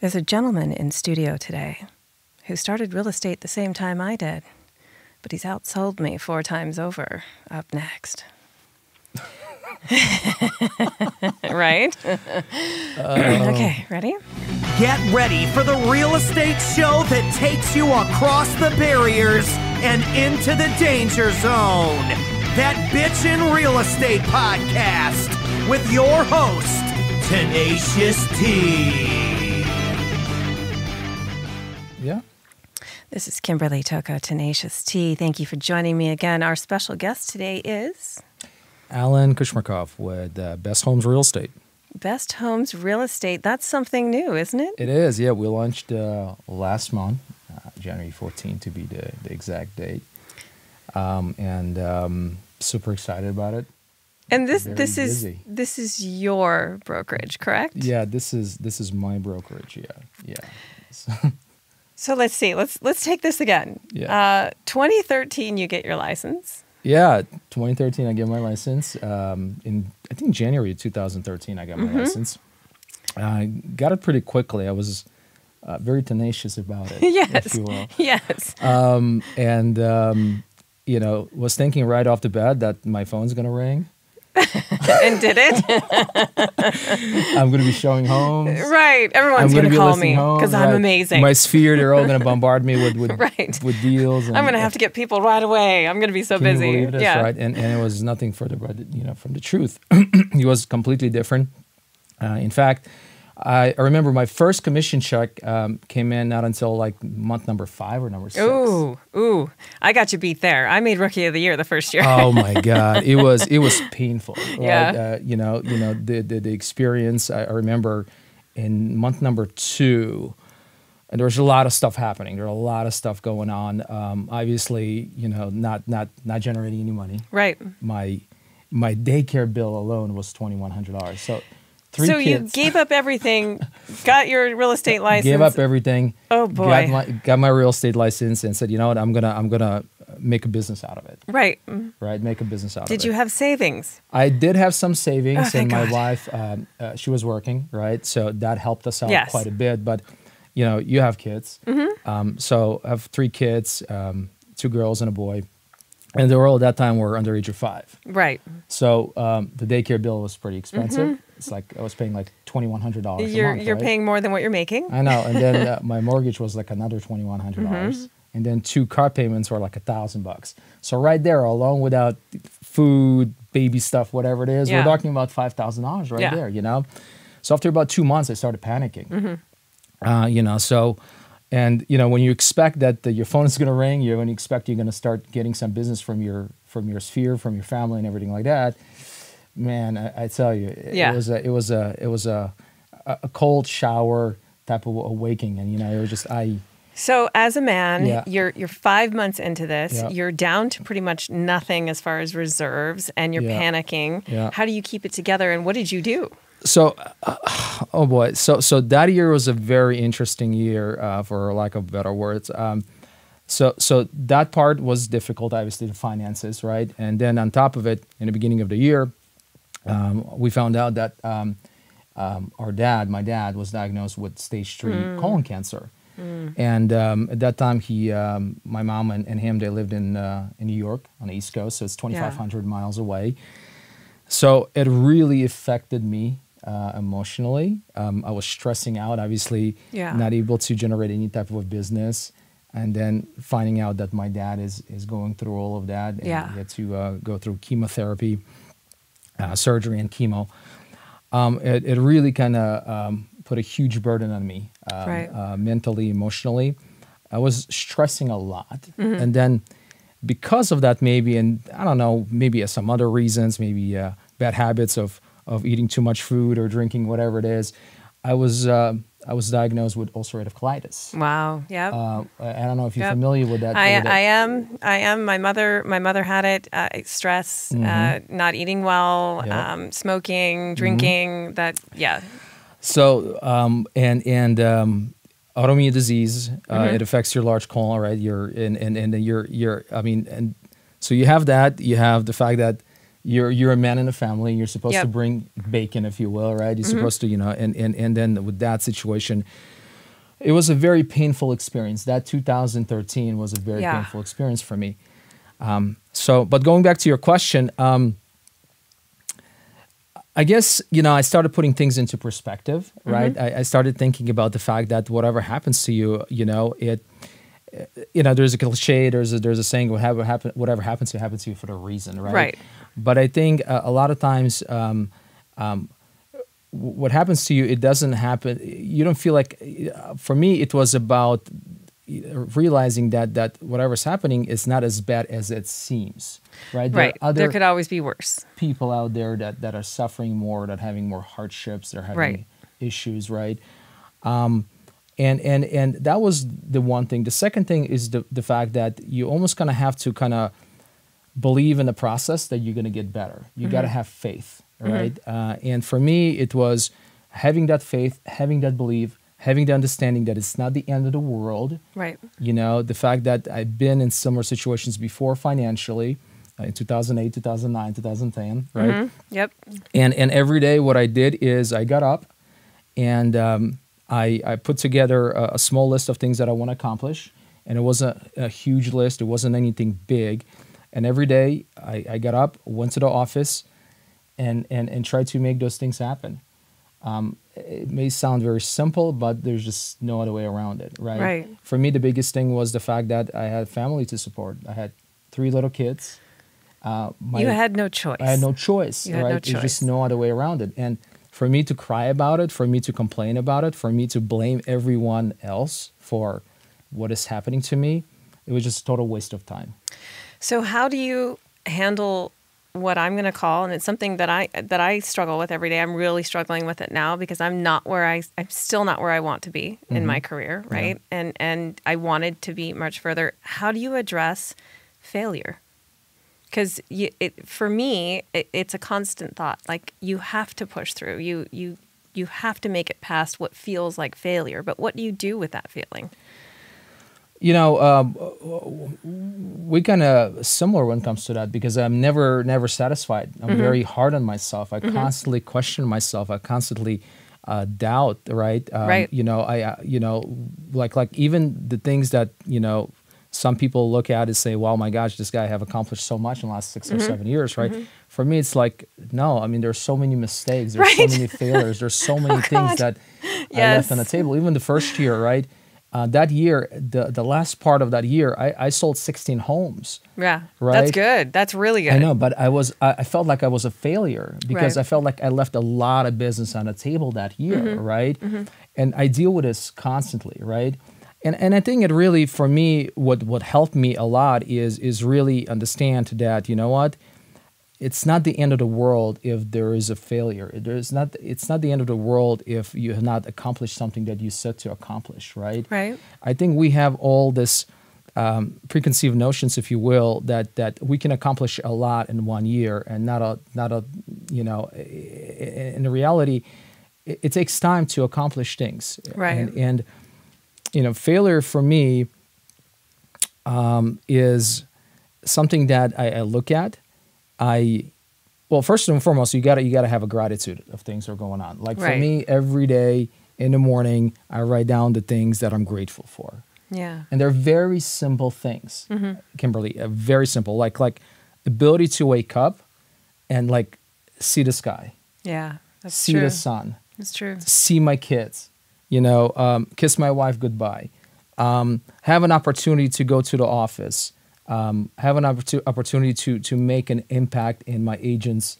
There's a gentleman in studio today who started real estate the same time I did, but he's outsold me four times over. Up next. right? okay, ready? Get ready for the real estate show that takes you across the barriers and into the danger zone. That Bitchin' Real Estate Podcast with your host, Tenacious T. This is Kimberly Toko, Tenacious T. Thank you for joining me again. Our special guest today is Alan Kushmarkov with uh, Best Homes Real Estate. Best Homes Real Estate. That's something new, isn't it? It is, yeah. We launched uh, last month, uh, January 14th to be the, the exact date. Um, and um, super excited about it. And this Very this is busy. this is your brokerage, correct? Yeah, this is this is my brokerage. Yeah, yeah. So- let's see. Let's let's take this again. Yeah. Uh, 2013, you get your license. yeah, 2013, I get my license. Um, in I think January 2013, I got my license. I got it pretty quickly. I was uh, very tenacious about it, yes. if you will. Yes. um, and um, you know was thinking right off the bat that my phone's gonna ring. and did it? I'm gonna be showing homes. right. Everyone's gonna going to call me because I'm right. amazing. My sphere, they're all gonna bombard me with with, Right. with deals. And, I'm going to have to get people right away. I'm going to be so busy. yeah. right? And and it was nothing further but you know from the truth. it was completely different. Uh, in fact, I, I remember my first commission check um, came in not until like month number five or number six. Ooh, ooh. I got you beat there. I made rookie of the year the first year. oh my god it was it was painful right? Yeah. uh, you know you know the the, the experience I, I remember in month number two and there was a lot of stuff happening there were a lot of stuff going on um, obviously you know not not not generating any money right. my my daycare bill alone was $2100 so three so you gave up everything, got your real estate license. gave up everything Oh, boy. got my, got my real estate license and said you know what i'm gonna i'm gonna make a business out of it right. right make a business out of it Did you have savings? I did have some savings, Oh, and my God. wife, um, uh, she was working, right? So that helped us out Yes. quite a bit. But you know, you have kids, Mm-hmm. um, so I have three kids, um, two girls and a boy, and they were all at that time were under age of five. Right. So um, the daycare bill was pretty expensive. It's like I was paying like twenty one hundred dollars. You're a month, you're right? paying more than what you're making. I know, and then uh, my mortgage was like another twenty one hundred dollars, Mm-hmm. and then two car payments were like a thousand bucks. So right there, along without food, baby stuff, whatever it is, Yeah. we're talking about five thousand dollars right Yeah. there. You know, so after about two months, I started panicking. Mm-hmm. Uh, you know, so. And you know when you expect that the, your phone is going to ring, you when you expect you're going to start getting some business from your from your sphere, from your family, and everything like that. Man, I, I tell you, it, Yeah. it was a it was a it was a a cold shower type of awakening, and you know, it was just I. So as a man, Yeah. you're you're five months into this. Yeah. You're down to pretty much nothing as far as reserves, and you're Yeah. panicking. How do you keep it together? And what did you do? So, uh, oh boy, so so that year was a very interesting year, uh, for lack of better words. Um, so so that part was difficult, obviously, the finances, right? And then on top of it, in the beginning of the year, um, we found out that um, um, our dad, my dad, was diagnosed with stage three colon cancer. And um, at that time, he, um, my mom and, and him, they lived in uh, in New York on the East Coast, so it's 2,500 miles away. So it really affected me uh, emotionally. Um, I was stressing out, obviously, Yeah. not able to generate any type of business, and then finding out that my dad is is going through all of that, and Yeah. he had to uh, go through chemotherapy, uh, surgery, and chemo. Um, it, it really kind of um, put a huge burden on me, um, Right. uh, mentally, emotionally. I was stressing a lot, Mm-hmm. and then because of that, maybe, and I don't know, maybe some other reasons, maybe uh, bad habits of of eating too much food or drinking whatever it is, I was uh, I was diagnosed with ulcerative colitis. Wow. Yeah. Uh, I don't know if you're Yep. familiar with that. I. I am. I am. My mother. My mother had it. Uh, stress, uh, not eating well, Mm-hmm. Yep. Mm-hmm. um, smoking, drinking. That. Yeah. So um, and and um, autoimmune disease uh, Mm-hmm. it affects your large colon, right? Your and and and your your I mean and so you have that. You have the fact that you're you're a man in a family. You're supposed Yep. to bring bacon, if you will, right? Mm-hmm. You're supposed to you know and and and then with that situation. it was a very painful experience. That 2013 was a very Yeah. painful experience for me. Um, so, but going back to your question, um, I guess you know I started putting things into perspective, right? I, I started thinking about the fact that whatever happens to you, you know, it, you know, there's a cliche, there's a there's a saying, whatever happen, whatever happens to you happens to you for a reason, right? Right. But I think uh, a lot of times, um, um, what happens to you, it doesn't happen. You don't feel like. uh, For me, it was about realizing that that whatever's happening is not as bad as it seems, right? There Right. other there could always be worse. people out there that, that are suffering more, that are having more hardships, they're having Right. issues, right? Um, and and and that was the one thing. The second thing is the the fact that you almost kind of have to kind of believe in the process that you're going to get better. You got to have faith, right? Uh, and for me, it was having that faith, having that belief, having the understanding that it's not the end of the world. Right. You know, the fact that I've been in similar situations before financially, uh, in 2008, 2009, 2010, right? Mhm. Yep. and and every day what i did is i got up and um, I, I put together a, a small list of things that i want to accomplish and it wasn't a huge list it wasn't anything big and every day i, I got up went to the office and, and, and tried to make those things happen um, it may sound very simple but there's just no other way around it right Right. for me the biggest thing was the fact that i had family to support i had three little kids uh, my, you had no choice. I had no choice, You had right? no There's just no other way around it. And for me to cry about it, for me to complain about it, for me to blame everyone else for what is happening to me, it was just a total waste of time. So how do you handle what I'm going to call and it's something that I that I struggle with every day. I'm really struggling with it now because I'm not where I I'm still not where I want to be in my mm-hmm. career, right? And and I wanted to be much further. How do you address failure? Cuz it for me it, it's a constant thought. Like you have to push through. You you you have to make it past what feels like failure. But what do you do with that feeling? You know, um, we kind of similar when it comes to that because I'm never, never satisfied. I'm very hard on myself. I constantly question myself. I constantly uh, doubt. Right. Um, Right. You know, I, uh, you know, like, like even the things that you know, some people look at and say, "Wow, my gosh, this guy have accomplished so much in the last 6 or seven years." Right. For me, it's like no. I mean, there's so many mistakes. There's Right. so many failures. There's so many God. things that I left on the table. Even the first year, right? Uh, that year, the the last part of that year, I, I sold 16 homes. Yeah. right. That's good. That's really good. I know, but I was I, I felt like I was a failure because Right. I felt like I left a lot of business on the table that year, Mm-hmm. right? And I deal with this constantly, right? And and I think it really for me what what helped me a lot is is really understand that you know what it's not the end of the world if there is a failure. There's not. It's not the end of the world if you have not accomplished something that you set to accomplish. Right. Right. I think we have all this um, preconceived notions, if you will, that that we can accomplish a lot in one year, and not a not a you know. In reality, it, it takes time to accomplish things. Right. And, and you know, failure for me um, is something that I, I look at. I well, first and foremost, you gotta you gotta have a gratitude of things that are going on. Like for me, every day in the morning, I write down the things that I'm grateful for, Yeah. and they're very simple things. Kimberly, uh, very simple, like like ability to wake up and like see the sky, Yeah. That's see true. the sun, That's true. see my kids, you know, um, kiss my wife goodbye, um, have an opportunity to go to the office, um, have an opportu- opportunity to to make an impact in my agent's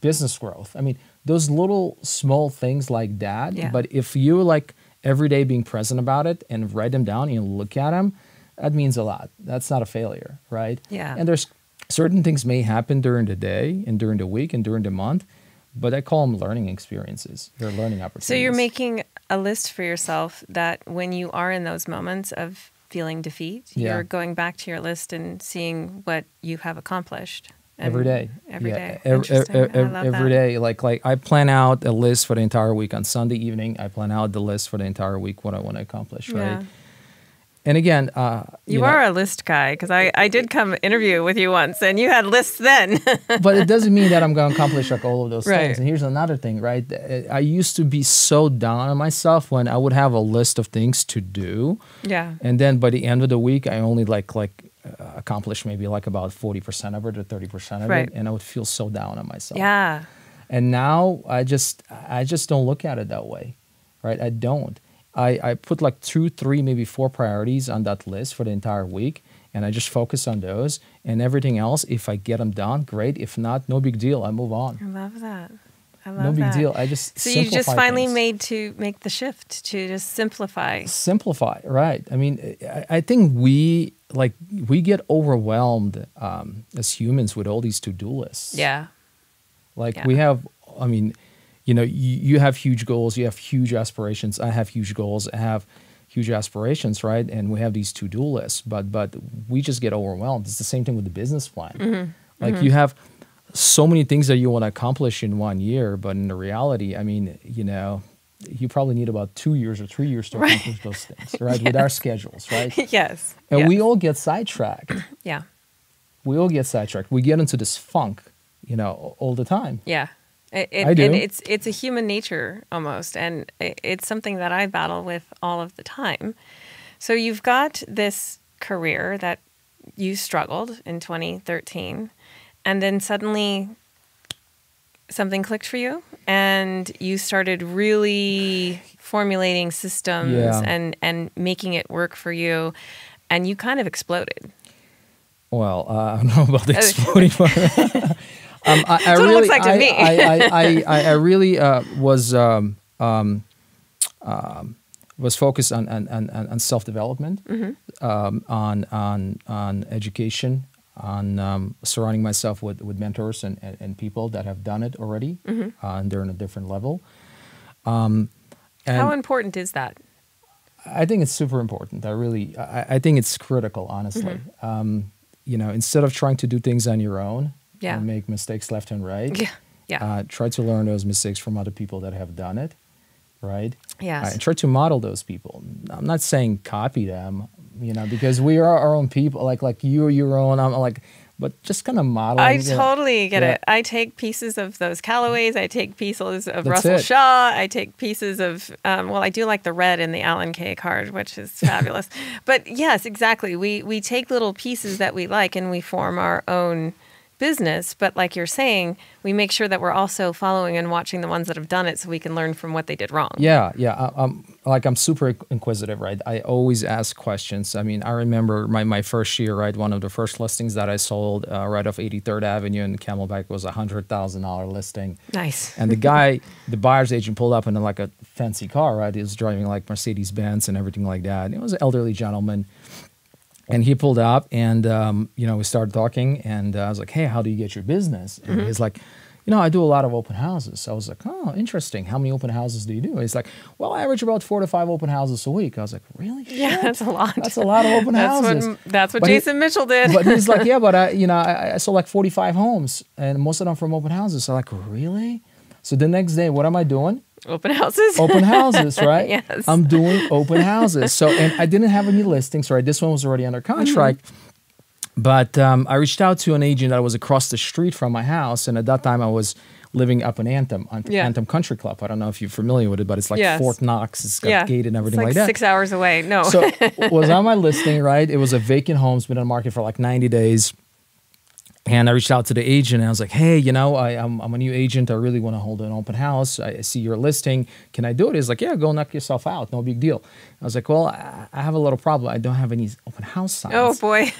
business growth. I mean, those little small things like that. Yeah. But if you like every day being present about it and write them down and look at them, that means a lot. That's not a failure, right? Yeah. And there's certain things may happen during the day and during the week and during the month, but I call them learning experiences. They're learning opportunities. So you're making a list for yourself that when you are in those moments of feeling defeat, Yeah. you're going back to your list and seeing what you have accomplished. Every day. Every yeah, day. ev- ev- Interesting. I love every that. day. Like like I plan out a list for the entire week on Sunday evening. I plan out the list for the entire week what I want to accomplish, right? Yeah. And again, uh, You, know, are a list guy because I, I did come interview with you once and you had lists then. but it doesn't mean that I'm going to accomplish like all of those Right. things. And here's another thing, right? I used to be so down on myself when I would have a list of things to do, yeah. and then by the end of the week, I only like like uh, accomplish maybe like about forty percent of it or thirty percent of Right. it, and I would feel so down on myself. Yeah. And now I just I just don't look at it that way, right? I don't. I, I put like two, three, maybe four priorities on that list for the entire week, and I just focus on those. And everything else, if I get them done, great. If not, no big deal. I move on. I love that. I love that. No big that. deal. I just So you just finally things. made to make the shift to just simplify. simplify right i mean I, I think we like we get overwhelmed um, as humans with all these to-do lists Yeah. like Yeah. we have i mean you know you, you have huge goals you have huge aspirations i have huge goals i have huge aspirations right and we have these to-do lists but but we just get overwhelmed it's the same thing with the business plan Mm-hmm. like you have so many things that you want to accomplish in one year but in the reality i mean you know you probably need about two years or three years to Right. accomplish those things right with our schedules right yes. and yes. we all get sidetracked Yeah. we all get sidetracked we get into this funk you know all the time Yeah. It, it, I do. And it's it's a human nature almost, and it, it's something that I battle with all of the time. So you've got this career that you struggled in 2013, and then suddenly something clicked for you, and you started really formulating systems Yeah. and and making it work for you, and you kind of exploded. Well, uh, I don't know about exploding part. um, I, I That's what it really, looks like to I, me. I, I, I, really uh, was um, um, um, was focused on on, on, on self development, Mm-hmm. um, on on on education, on um, surrounding myself with, with mentors and, and, and people that have done it already, Mm-hmm. uh, and they're in a different level. Um, and How important is that? I think it's super important. I really, I, I think it's critical, honestly. Mm-hmm. Um, you know, instead of trying to do things on your own Yeah. and make mistakes left and right, Yeah. Yeah. uh, try to learn those mistakes from other people that have done it, right? Yes. Uh, and try to model those people. I'm not saying copy them, you know, because we are our own people. Like, like you are your own. I'm like, but just kind of model. I you know. totally get Yeah. it. I take pieces of those Callaways. I take pieces of That's Russell it. Shaw. I take pieces of, um, well, I do like the red in the Alan Kay card, which is fabulous. but yes, exactly. We we take little pieces that we like and we form our own business. But like you're saying, we make sure that we're also following and watching the ones that have done it, so we can learn from what they did wrong. Yeah, yeah. I, I'm like I'm super inquisitive, right? I always ask questions. I mean, I remember my, my first year, right? One of the first listings that I sold uh, right off 83rd Avenue in Camelback was a hundred thousand dollar listing, Nice. and the guy, the buyer's agent, pulled up in like a fancy car, right? He was driving like Mercedes Benz and everything like that. And it was an elderly gentleman. And he pulled up, and um, you know, we started talking, and uh, I was like, "Hey, how do you get your business?" And he's like, "You know, I do a lot of open houses." I was like, "Oh, interesting. How many open houses do you do?" He's like, "Well, I average about four to five open houses a week." I was like, "Really? Yeah, Shit? that's a lot. That's a lot of open That's houses." what that's what But he- Jason Mitchell did. but he's like, yeah, but I, you know, I, I sold like 45 homes, and most of them from open houses. So I'm like, really? So the next day, what am I doing? Open houses. Open houses, right? Yes. I'm doing open houses. So, and I didn't have any listings, right? This one was already under contract. Mm-hmm. But um, I reached out to an agent that was across the street from my house, and at that time I was living up in Anthem, on Yeah. Anthem Country Club. I don't know if you're familiar with it, but it's like Yes. Fort Knox. It's got yeah. gated and everything like, like that. Six hours away. No. So was on my listing, right? It was a vacant home, it's been on the market for like 90 days. And I reached out to the agent and I was like, hey, you know, I, I'm, I'm a new agent. I really want to hold an open house. I see your listing. Can I do it? He's like, yeah, go knock yourself out. No big deal. I was like, well, I, I have a little problem. I don't have any open house signs. oh boy.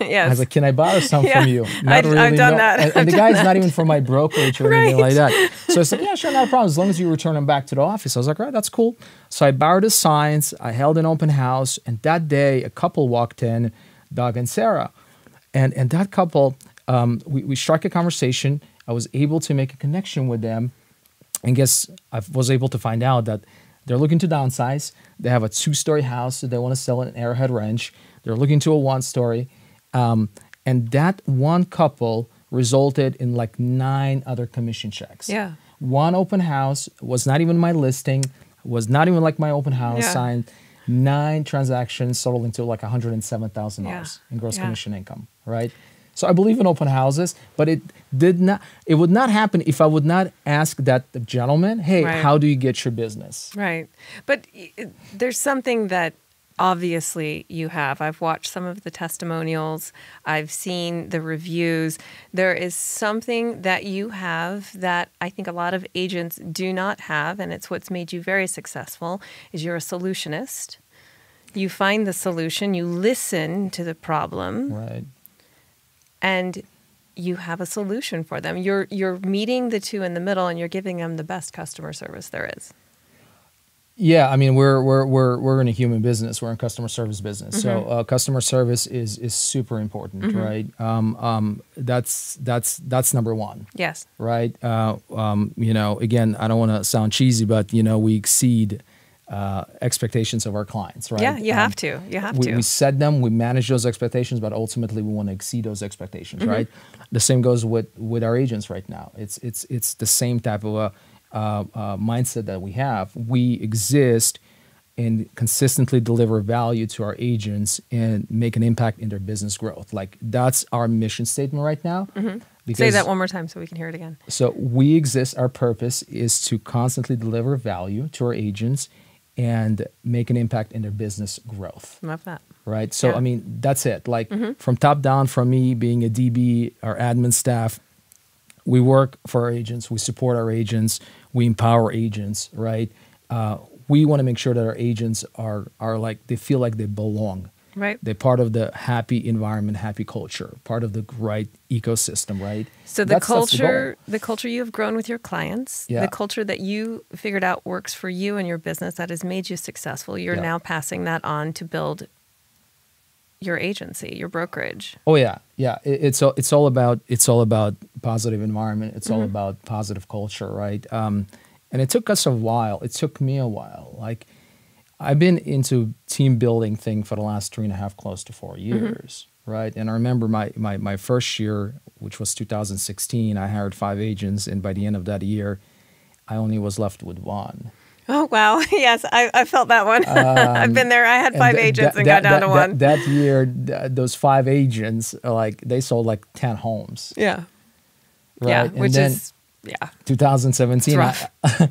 yes. I was like, can I borrow some Yeah. from you? I've- I've done that. And, I've the guy's that. not even from my brokerage or anything like that. So I said, yeah, sure, not a problem. As long as you return them back to the office. I was like, right, that's cool. So I borrowed the signs. I held an open house. And that day, a couple walked in, Doug and Sarah. And, and that couple, um, we, we struck a conversation. I was able to make a connection with them. And guess I was able to find out that they're looking to downsize. They have a two story house that they want to sell in Arrowhead Ranch. They're looking to a one story. Um, and that one couple resulted in like nine other commission checks. Yeah. One open house was not even my listing, was not even like my open house Yeah. sign. nine transactions totaling to like $107,000 Yeah. in gross Yeah. commission income, right? So I believe in open houses, but it did not. It would not happen if I would not ask that gentleman, "Hey, Right. how do you get your business?" Right. But there's something that obviously you have. I've watched some of the testimonials, I've seen the reviews. There is something that you have that I think a lot of agents do not have and it's what's made you very successful is you're a solutionist. You find the solution, you listen to the problem Right. And you have a solution for them. You're you're meeting the two in the middle and you're giving them the best customer service there is. Yeah, I mean we're we're we're we're in a human business. We're in customer service business. So Mm-hmm. uh, customer service is is super important, right? Um, um, that's that's that's number one, Yes. right? Uh, um, you know, again, I don't want to sound cheesy, but you know, we exceed uh, expectations of our clients, right? Yeah, you have to. You have we, to. we set them, we manage those expectations, but ultimately we want to exceed those expectations, Mm-hmm. right? The same goes with with our agents right now. It's it's it's the same type of a uh, uh, mindset that we have. We exist and consistently deliver value to our agents and make an impact in their business growth. Like that's our mission statement right now. Mm-hmm. Say that one more time so we can hear it again. So we exist. Our purpose is to constantly deliver value to our agents and make an impact in their business growth Love that. right? So Yeah. Mm-hmm. I mean, that's it. Like from top down, from me being a DB, our admin staff, we work for our agents, we support our agents, we empower agents, right? Uh, we want to make sure that our agents are are like they feel like they belong. Right. They're part of the happy environment, happy culture, part of the right ecosystem, right? So the That's- that's the culture, the, culture you have grown with your clients, Yeah. the culture that you figured out works for you and your business that has made you successful. You're Yeah. now passing that on to build your agency, your brokerage. Oh yeah, yeah. It, it's all it's all about it's all about positive environment. It's all about positive culture, right? Um, and it took us a while. It took me a while. Like I've been into team building thing for the last three and a half, close to four mm-hmm. years, right? And I remember my my my first year, which was 2016. I hired five agents, and by the end of that year, I only was left with one. Oh wow! Yes, I, I felt that one. I've been um, there. I had And five th- agents that- and got down that- to one. That, year, th- those five agents, like they sold like ten homes, yeah, right? yeah, And which then is yeah, 2017. it's I-.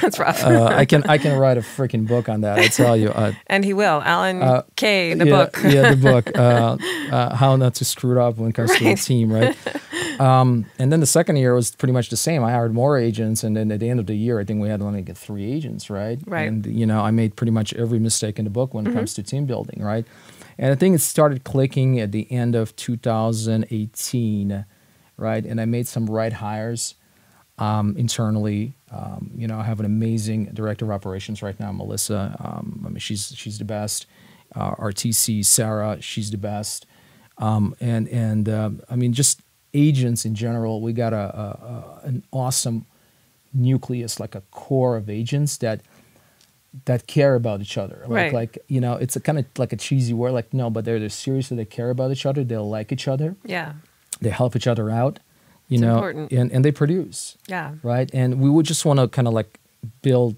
That's rough. uh, I can I can write a freaking book on that. I tell you. Uh, and he will. Alan uh, Kay, the yeah, book. yeah, the book. Uh, uh, how not to screw it up when it comes to a team, right? Um, and then the second year was pretty much the same. I hired more agents, and then at the end of the year, I think we had only get three agents, right? Right. And you know, I made pretty much every mistake in the book when it Mm-hmm. comes to team building, right? And I think it started clicking at the end of 2018, right? And I made some right hires um, internally. Um, you know, I have an amazing director of operations right now, Melissa. Um, I mean, she's she's the best. Uh, our TC Sarah, she's the best. Um, and and um, I mean, just agents in general. We got a, a, a an awesome nucleus, like a core of agents that that care about each other. Like Right. like you know, it's a kind of like a cheesy word, like no, but they're they're serious. They care about each other. They like each other. yeah, They help each other out. You It's know, important. and and they produce yeah. right? And we would just want to kind of like build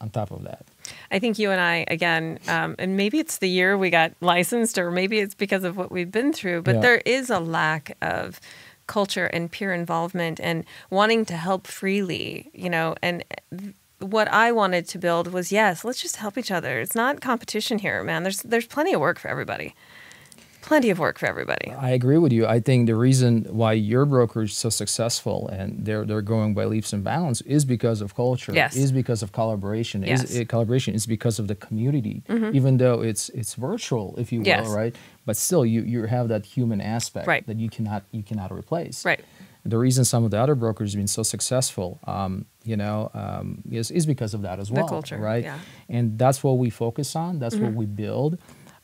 on top of that. I think you and I again, um, and maybe it's the year we got licensed, or maybe it's because of what we've been through. But Yeah. there is a lack of culture and peer involvement and wanting to help freely, you know. And what I wanted to build was yes, let's just help each other. It's not competition here, man. There's there's plenty of work for everybody. Plenty of work for everybody. I agree with you. I think the reason why your broker is so successful and they're they're growing by leaps and bounds is because of culture. Yes. Is because of collaboration. Yes. Mm-hmm. Is it, collaboration is because of the community. Even though it's it's virtual, if you will, Yes. right? But still, you you have that human aspect Right. that you cannot you cannot replace. Right. The reason some of the other brokers have been so successful, um, you know, um, is is because of that as well, The culture, right? yeah. And that's what we focus on. That's what Mm-hmm. we build,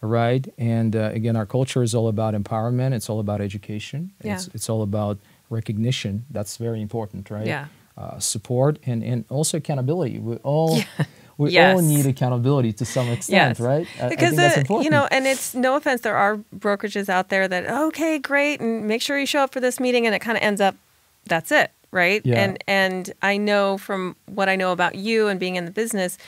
right? And uh, again, our culture is all about empowerment. It's all about education. Yeah. It's it's all about recognition. That's very important, right? Yeah. Uh, support and and also accountability. We all we Yes. all need accountability to some extent, Yes. right? I- I Because that's the- important. you know, and it's no offense, there are brokerages out there that okay, great, and make sure you show up for this meeting, and it kind of ends up that's it, right? Yeah. And and I know from what I know about you and being in the business,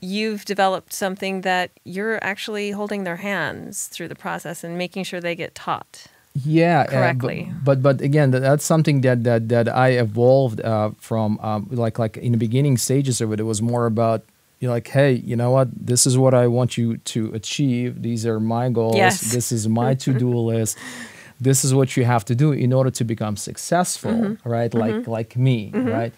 you've developed something that you're actually holding their hands through the process and making sure they get taught. yeah uh, but- correctly. but, but again that, that's something that that that i evolved uh, from um, like like in the beginning stages of it it was more about you're like hey you know what this is what i want you to achieve these are my goals Yes. this is my to-do list this is what you have to do in order to become successful Mm-hmm. right like like me right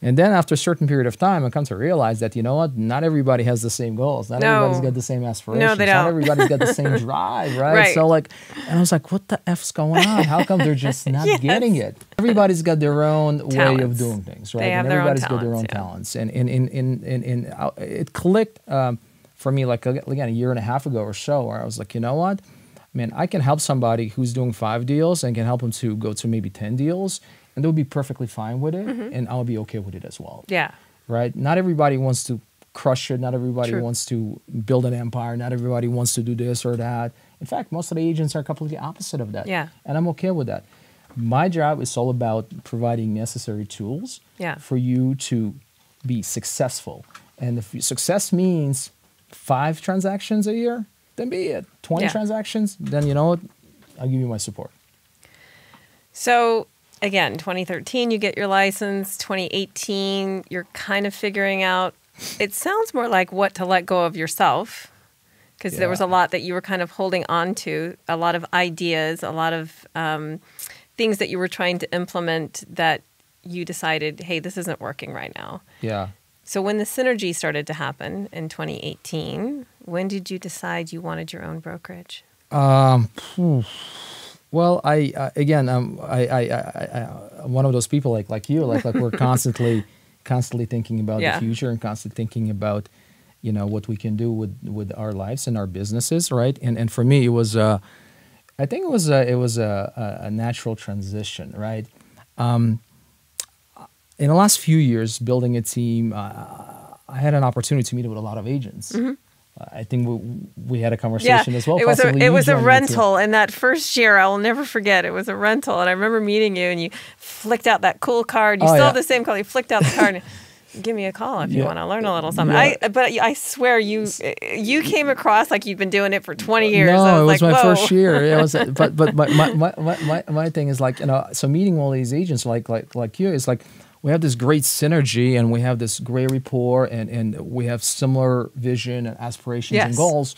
and then after a certain period of time, I come to realize that you know what, not everybody has the same goals. Not No. everybody's got the same aspirations. No, they Not don't. everybody's got the same drive, right? Right. So like, and I was like, what the f's going on? How come they're just not Yes. getting it? Everybody's got their own way of doing things, right? They have and their own everybody's got their own talents, talents. And in in in in, it clicked um, for me like again a year and a half ago or so, where I was like, you know what, I mean, I can help somebody who's doing five deals and can help them to go to maybe ten deals, and they'll be perfectly fine with it, Mm-hmm. and I'll be okay with it as well Yeah. right? Not everybody wants to crush it. Not everybody True. wants to build an empire. Not everybody wants to do this or that. In fact, most of the agents are completely opposite of that. Yeah. And I'm okay with that. My job is all about providing necessary tools Yeah. for you to be successful. And if success means five transactions a year, then be it. 20 Yeah. transactions, then you know what? I'll give you my support. So again, 2013, you get your license. 2018, you're kind of figuring out. It sounds more like what to let go of yourself, because there was a lot that you were kind of holding on to, a lot of ideas, a lot of um, things that you were trying to implement that you decided, hey, this isn't working right now. Yeah. So when the synergy started to happen in 2018, when did you decide you wanted your own brokerage? Um. Well, I uh, again, um, I, I, I, I, I'm one of those people like like you, like like we're constantly, constantly thinking about Yeah. the future and constantly thinking about, you know, what we can do with with our lives and our businesses, right? And and for me, it was, uh, I think it was a, it was a, a, natural transition, right? Um, in the last few years, building a team, uh, I had an opportunity to meet with a lot of agents. Uh, I think we, we had a conversation as well. It was a it was a joining the team. rental, and that first year I will never forget. It was a rental, and I remember meeting you, and you flicked out that cool card. You Oh, still yeah. have the same card. You flicked out the card. and Give me a call if you Yeah. want to learn a little something. Yeah. I but I swear you eh, you came across like you've been doing it for twenty years. No, I it was like, my Whoa. first year. It was, but but my, my, my, my, my, my thing is like you know, so meeting all these agents like like like you is like we have this great synergy and we have this great rapport and and we have similar vision and aspirations and goals.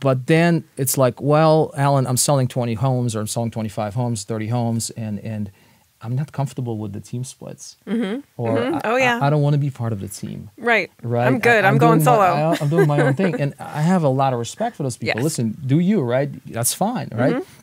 But then it's like, well, Alan, I'm selling 20 homes or I'm selling 25 homes, 30 homes, and and I'm not comfortable with the team splits. Mm-hmm. Or I, Oh, yeah. I, I don't want to be part of the team. Right. Right. I'm good. I- I'm, going solo. My, I, am doing my own thing, and I have a lot of respect for those people. Yes. Listen, do you right? That's fine, right? Mm-hmm.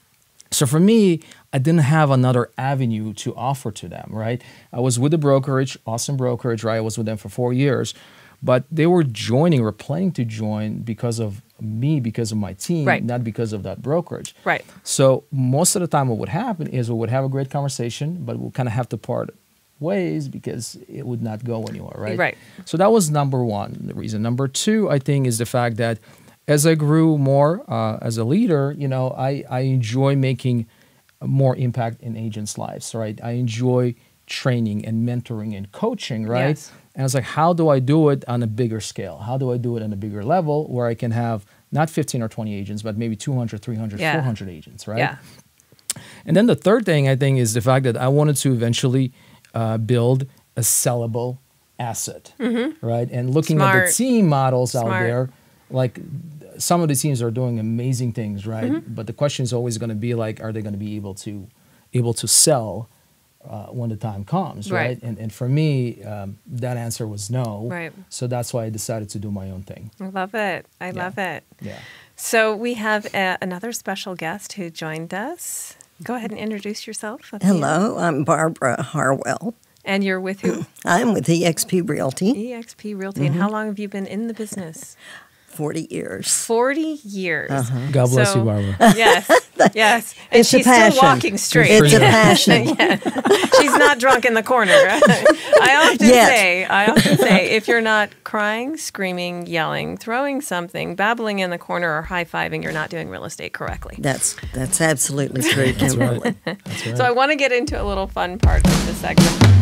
So for me, I didn't have another avenue to offer to them, right? I was with the brokerage, awesome brokerage, right? I was with them for four years, but they were joining or planning to join because of me, because of my team, Right. not because of that brokerage. Right. So most of the time, what would happen is we would have a great conversation, but we'll kind of have to part ways because it would not go anywhere, right? Right. So that was number one. The reason. Number two, I think, is the fact that as I grew more uh, as a leader, you know, I I enjoy making more impact in agents' lives, right? I enjoy training and mentoring and coaching, right? Yes. And I was like, how do I do it on a bigger scale? How do I do it on a bigger level where I can have not 15 or 20 agents, but maybe 200, 300, Yeah. 400 agents, right? Yeah. And then the third thing I think is the fact that I wanted to eventually uh, build a sellable asset, right? And looking at Mm-hmm. The team models out there, like some of the teams are doing amazing things, right? Mm-hmm. But the question is always going to be like, are they going to be able to able to sell uh, when the time comes, Right. right? And and for me, um, that answer was no. Right. So that's why I decided to do my own thing. I love it. I Yeah. love it. Yeah. So we have uh another special guest who joined us. Go ahead and introduce yourself. Athena. Hello, I'm Barbara Harwell. And you're with who? I'm with EXP Realty, EXP Realty. And how long have you been in the business? 40 years. 40 years. Uh-huh. God bless So- you, Barbara. Yes. Yes. And It's a she's still passion. walking straight. It's a passion. She's not drunk in the corner. I often Yet. say, I often say, if you're not crying, screaming, yelling, throwing something, babbling in the corner, or high fiving, you're not doing real estate correctly. That's that's absolutely true, That's Kimberly. right. That's right. So I want to get into a little fun part of the segment.